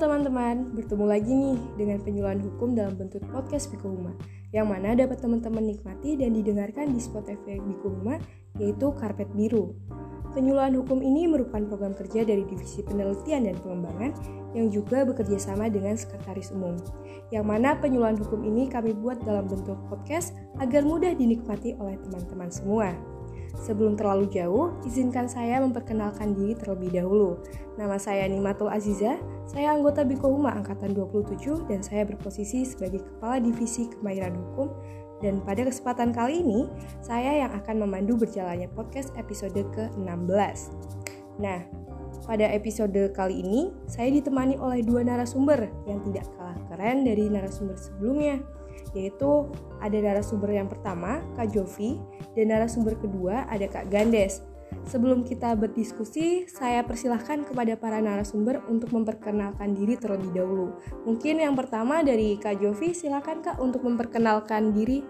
teman-teman, bertemu lagi nih dengan penyuluhan hukum dalam bentuk podcast Biko Huma yang mana dapat teman-teman nikmati dan didengarkan di Spotify Biko Huma yaitu Karpet Biru. Penyuluhan hukum ini merupakan program kerja dari Divisi Penelitian dan Pengembangan yang juga bekerja sama dengan Sekretaris Umum. Yang mana penyuluhan hukum ini kami buat dalam bentuk podcast agar mudah dinikmati oleh teman-teman semua. Sebelum terlalu jauh, izinkan saya memperkenalkan diri terlebih dahulu. Nama saya Nimatul Aziza, saya anggota Biko Huma Angkatan 27 dan saya berposisi sebagai Kepala Divisi Kemahiran Hukum dan pada kesempatan kali ini, saya yang akan memandu berjalannya podcast episode ke-16. Nah, pada episode kali ini, saya ditemani oleh dua narasumber yang tidak kalah keren dari narasumber sebelumnya yaitu ada narasumber yang pertama, Kak Jovi, dan narasumber kedua ada Kak Gandes. Sebelum kita berdiskusi, saya persilahkan kepada para narasumber untuk memperkenalkan diri terlebih dahulu. Mungkin yang pertama dari Kak Jovi, silakan Kak untuk memperkenalkan diri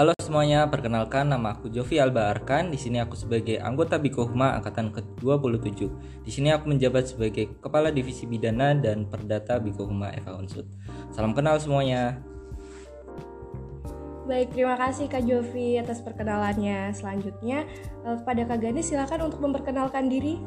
Halo semuanya, perkenalkan nama aku Jovi Alba Arkan. Di sini aku sebagai anggota Bikohma angkatan ke-27. Di sini aku menjabat sebagai Kepala Divisi Bidana dan Perdata Bikohma Eva Unsud. Salam kenal semuanya. Baik, terima kasih Kak Jovi atas perkenalannya. Selanjutnya, eh, pada Kak Gani silakan untuk memperkenalkan diri.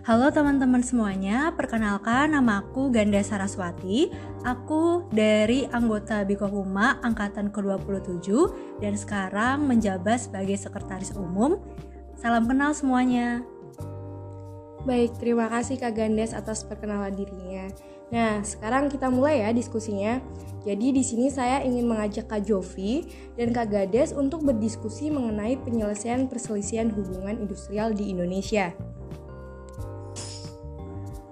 Halo teman-teman semuanya, perkenalkan nama aku Ganda Saraswati. Aku dari anggota Biko Huma angkatan ke-27 dan sekarang menjabat sebagai sekretaris umum. Salam kenal semuanya. Baik, terima kasih Kak Gandes atas perkenalan dirinya. Nah, sekarang kita mulai ya diskusinya. Jadi di sini saya ingin mengajak Kak Jovi dan Kak Gades untuk berdiskusi mengenai penyelesaian perselisihan hubungan industrial di Indonesia.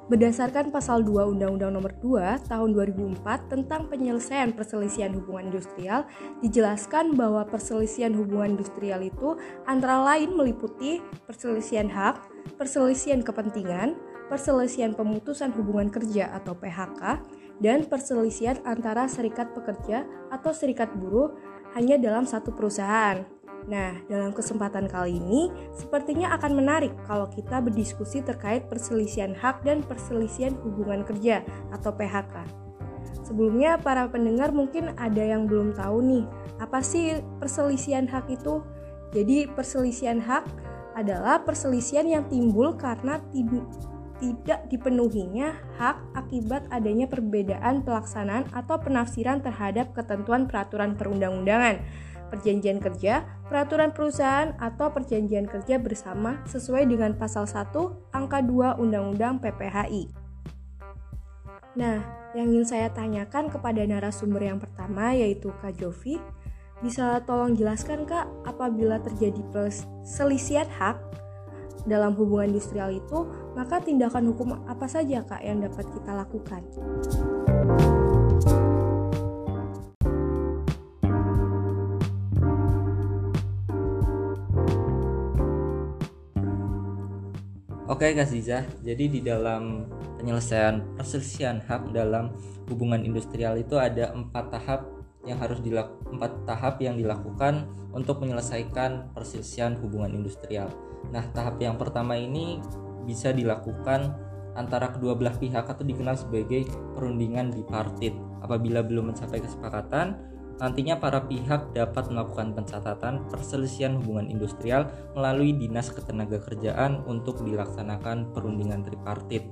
Berdasarkan pasal 2 Undang-Undang Nomor 2 Tahun 2004 tentang penyelesaian perselisihan hubungan industrial, dijelaskan bahwa perselisihan hubungan industrial itu antara lain meliputi perselisihan hak, perselisihan kepentingan, perselisihan pemutusan hubungan kerja atau PHK, dan perselisihan antara serikat pekerja atau serikat buruh hanya dalam satu perusahaan. Nah, dalam kesempatan kali ini, sepertinya akan menarik kalau kita berdiskusi terkait perselisihan hak dan perselisihan hubungan kerja atau PHK. Sebelumnya, para pendengar mungkin ada yang belum tahu nih, apa sih perselisihan hak itu? Jadi, perselisihan hak adalah perselisihan yang timbul karena tidak dipenuhinya hak akibat adanya perbedaan pelaksanaan atau penafsiran terhadap ketentuan peraturan perundang-undangan perjanjian kerja, peraturan perusahaan, atau perjanjian kerja bersama sesuai dengan pasal 1 angka 2 Undang-Undang PPHI. Nah, yang ingin saya tanyakan kepada narasumber yang pertama yaitu Kak Jovi, bisa tolong jelaskan Kak apabila terjadi perselisihan hak dalam hubungan industrial itu, maka tindakan hukum apa saja Kak yang dapat kita lakukan? Oke Kak Ziza, jadi di dalam penyelesaian perselisihan hak dalam hubungan industrial itu ada empat tahap yang harus dilakukan empat tahap yang dilakukan untuk menyelesaikan perselisihan hubungan industrial. Nah tahap yang pertama ini bisa dilakukan antara kedua belah pihak atau dikenal sebagai perundingan bipartit. Apabila belum mencapai kesepakatan, Nantinya para pihak dapat melakukan pencatatan perselisihan hubungan industrial melalui Dinas Ketenagakerjaan untuk dilaksanakan perundingan tripartit.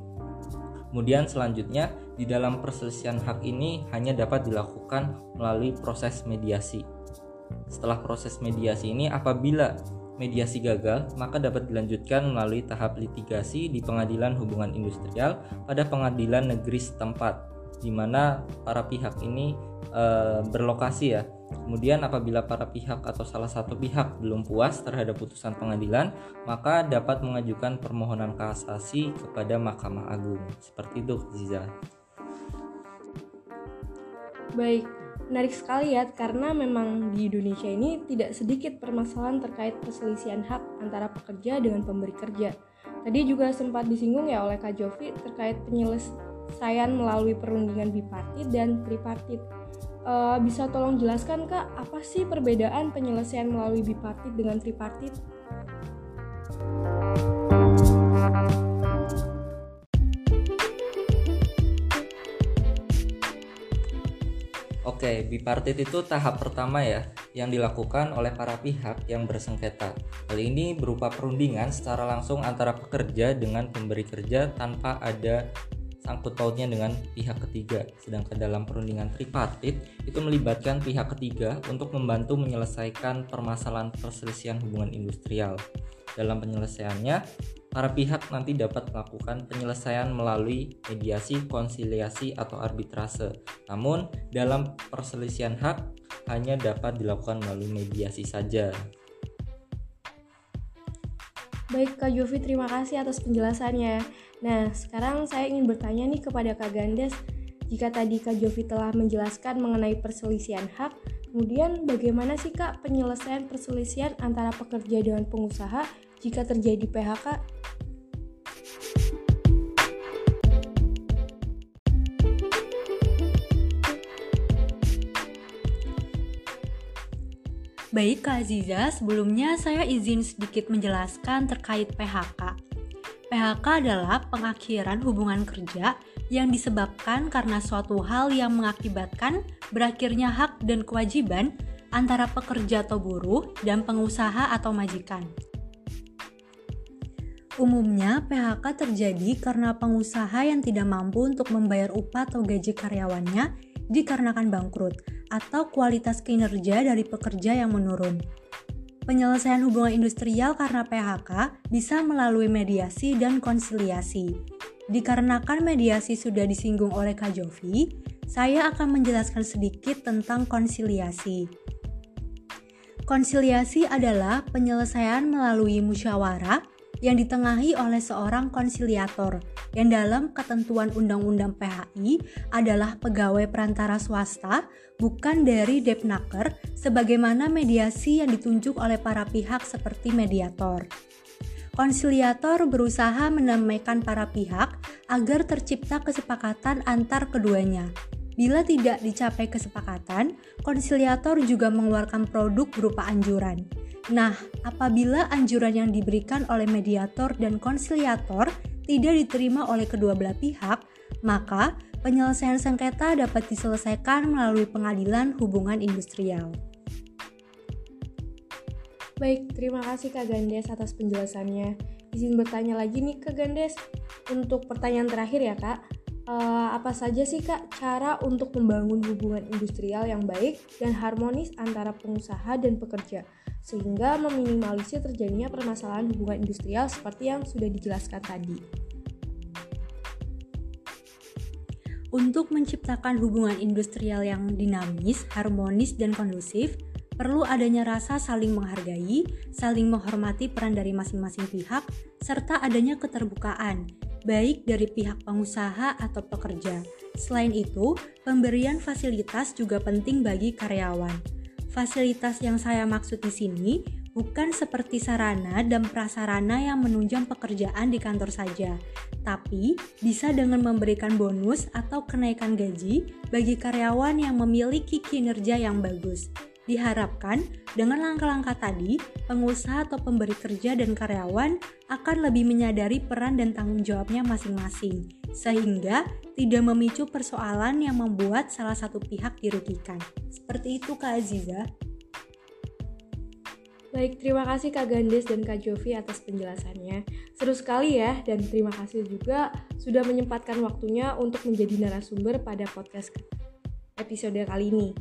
Kemudian selanjutnya di dalam perselisihan hak ini hanya dapat dilakukan melalui proses mediasi. Setelah proses mediasi ini apabila mediasi gagal, maka dapat dilanjutkan melalui tahap litigasi di Pengadilan Hubungan Industrial pada Pengadilan Negeri setempat di mana para pihak ini e, berlokasi ya. Kemudian apabila para pihak atau salah satu pihak belum puas terhadap putusan pengadilan, maka dapat mengajukan permohonan kasasi kepada Mahkamah Agung. Seperti itu, Ziza. Baik, menarik sekali ya karena memang di Indonesia ini tidak sedikit permasalahan terkait perselisihan hak antara pekerja dengan pemberi kerja. Tadi juga sempat disinggung ya oleh Kak Jovi terkait penyeles penyelesaian melalui perundingan bipartit dan tripartit. Uh, bisa tolong jelaskan kak apa sih perbedaan penyelesaian melalui bipartit dengan tripartit? Oke, bipartit itu tahap pertama ya yang dilakukan oleh para pihak yang bersengketa. Hal ini berupa perundingan secara langsung antara pekerja dengan pemberi kerja tanpa ada sangkut pautnya dengan pihak ketiga. Sedangkan dalam perundingan tripartit itu melibatkan pihak ketiga untuk membantu menyelesaikan permasalahan perselisihan hubungan industrial. Dalam penyelesaiannya, para pihak nanti dapat melakukan penyelesaian melalui mediasi, konsiliasi, atau arbitrase. Namun, dalam perselisihan hak hanya dapat dilakukan melalui mediasi saja. Baik Kak Jovi, terima kasih atas penjelasannya. Nah, sekarang saya ingin bertanya nih kepada Kak Gandes, jika tadi Kak Jovi telah menjelaskan mengenai perselisihan hak, kemudian bagaimana sih Kak penyelesaian perselisihan antara pekerja dengan pengusaha jika terjadi PHK Baik Kak Aziza, sebelumnya saya izin sedikit menjelaskan terkait PHK. PHK adalah pengakhiran hubungan kerja yang disebabkan karena suatu hal yang mengakibatkan berakhirnya hak dan kewajiban antara pekerja atau buruh dan pengusaha atau majikan. Umumnya, PHK terjadi karena pengusaha yang tidak mampu untuk membayar upah atau gaji karyawannya dikarenakan bangkrut atau kualitas kinerja dari pekerja yang menurun. Penyelesaian hubungan industrial karena PHK bisa melalui mediasi dan konsiliasi. Dikarenakan mediasi sudah disinggung oleh Kak Jovi, saya akan menjelaskan sedikit tentang konsiliasi. Konsiliasi adalah penyelesaian melalui musyawarah yang ditengahi oleh seorang konsiliator yang dalam ketentuan Undang-Undang PHI adalah pegawai perantara swasta bukan dari Depnaker sebagaimana mediasi yang ditunjuk oleh para pihak seperti mediator. Konsiliator berusaha menamaikan para pihak agar tercipta kesepakatan antar keduanya. Bila tidak dicapai kesepakatan, konsiliator juga mengeluarkan produk berupa anjuran. Nah, apabila anjuran yang diberikan oleh mediator dan konsiliator tidak diterima oleh kedua belah pihak, maka penyelesaian sengketa dapat diselesaikan melalui pengadilan hubungan industrial. Baik, terima kasih Kak Gandes atas penjelasannya. Izin bertanya lagi nih Kak Gandes, untuk pertanyaan terakhir ya Kak, uh, apa saja sih Kak cara untuk membangun hubungan industrial yang baik dan harmonis antara pengusaha dan pekerja? Sehingga meminimalisir terjadinya permasalahan hubungan industrial seperti yang sudah dijelaskan tadi. Untuk menciptakan hubungan industrial yang dinamis, harmonis, dan kondusif, perlu adanya rasa saling menghargai, saling menghormati peran dari masing-masing pihak, serta adanya keterbukaan, baik dari pihak pengusaha atau pekerja. Selain itu, pemberian fasilitas juga penting bagi karyawan Fasilitas yang saya maksud di sini bukan seperti sarana dan prasarana yang menunjang pekerjaan di kantor saja, tapi bisa dengan memberikan bonus atau kenaikan gaji bagi karyawan yang memiliki kinerja yang bagus. Diharapkan dengan langkah-langkah tadi, pengusaha atau pemberi kerja dan karyawan akan lebih menyadari peran dan tanggung jawabnya masing-masing, sehingga tidak memicu persoalan yang membuat salah satu pihak dirugikan. Seperti itu Kak Aziza. Baik, terima kasih Kak Gandes dan Kak Jovi atas penjelasannya. Seru sekali ya, dan terima kasih juga sudah menyempatkan waktunya untuk menjadi narasumber pada podcast episode kali ini.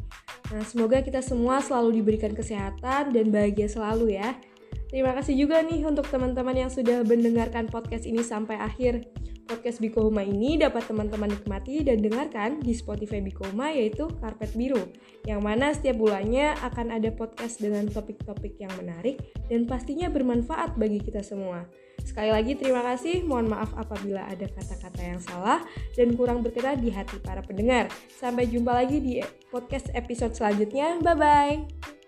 Nah, semoga kita semua selalu diberikan kesehatan dan bahagia selalu ya. Terima kasih juga nih untuk teman-teman yang sudah mendengarkan podcast ini sampai akhir. Podcast Biko ini dapat teman-teman nikmati dan dengarkan di Spotify Biko yaitu Karpet Biru, yang mana setiap bulannya akan ada podcast dengan topik-topik yang menarik dan pastinya bermanfaat bagi kita semua. Sekali lagi terima kasih, mohon maaf apabila ada kata-kata yang salah dan kurang berkenan di hati para pendengar. Sampai jumpa lagi di podcast episode selanjutnya, bye-bye!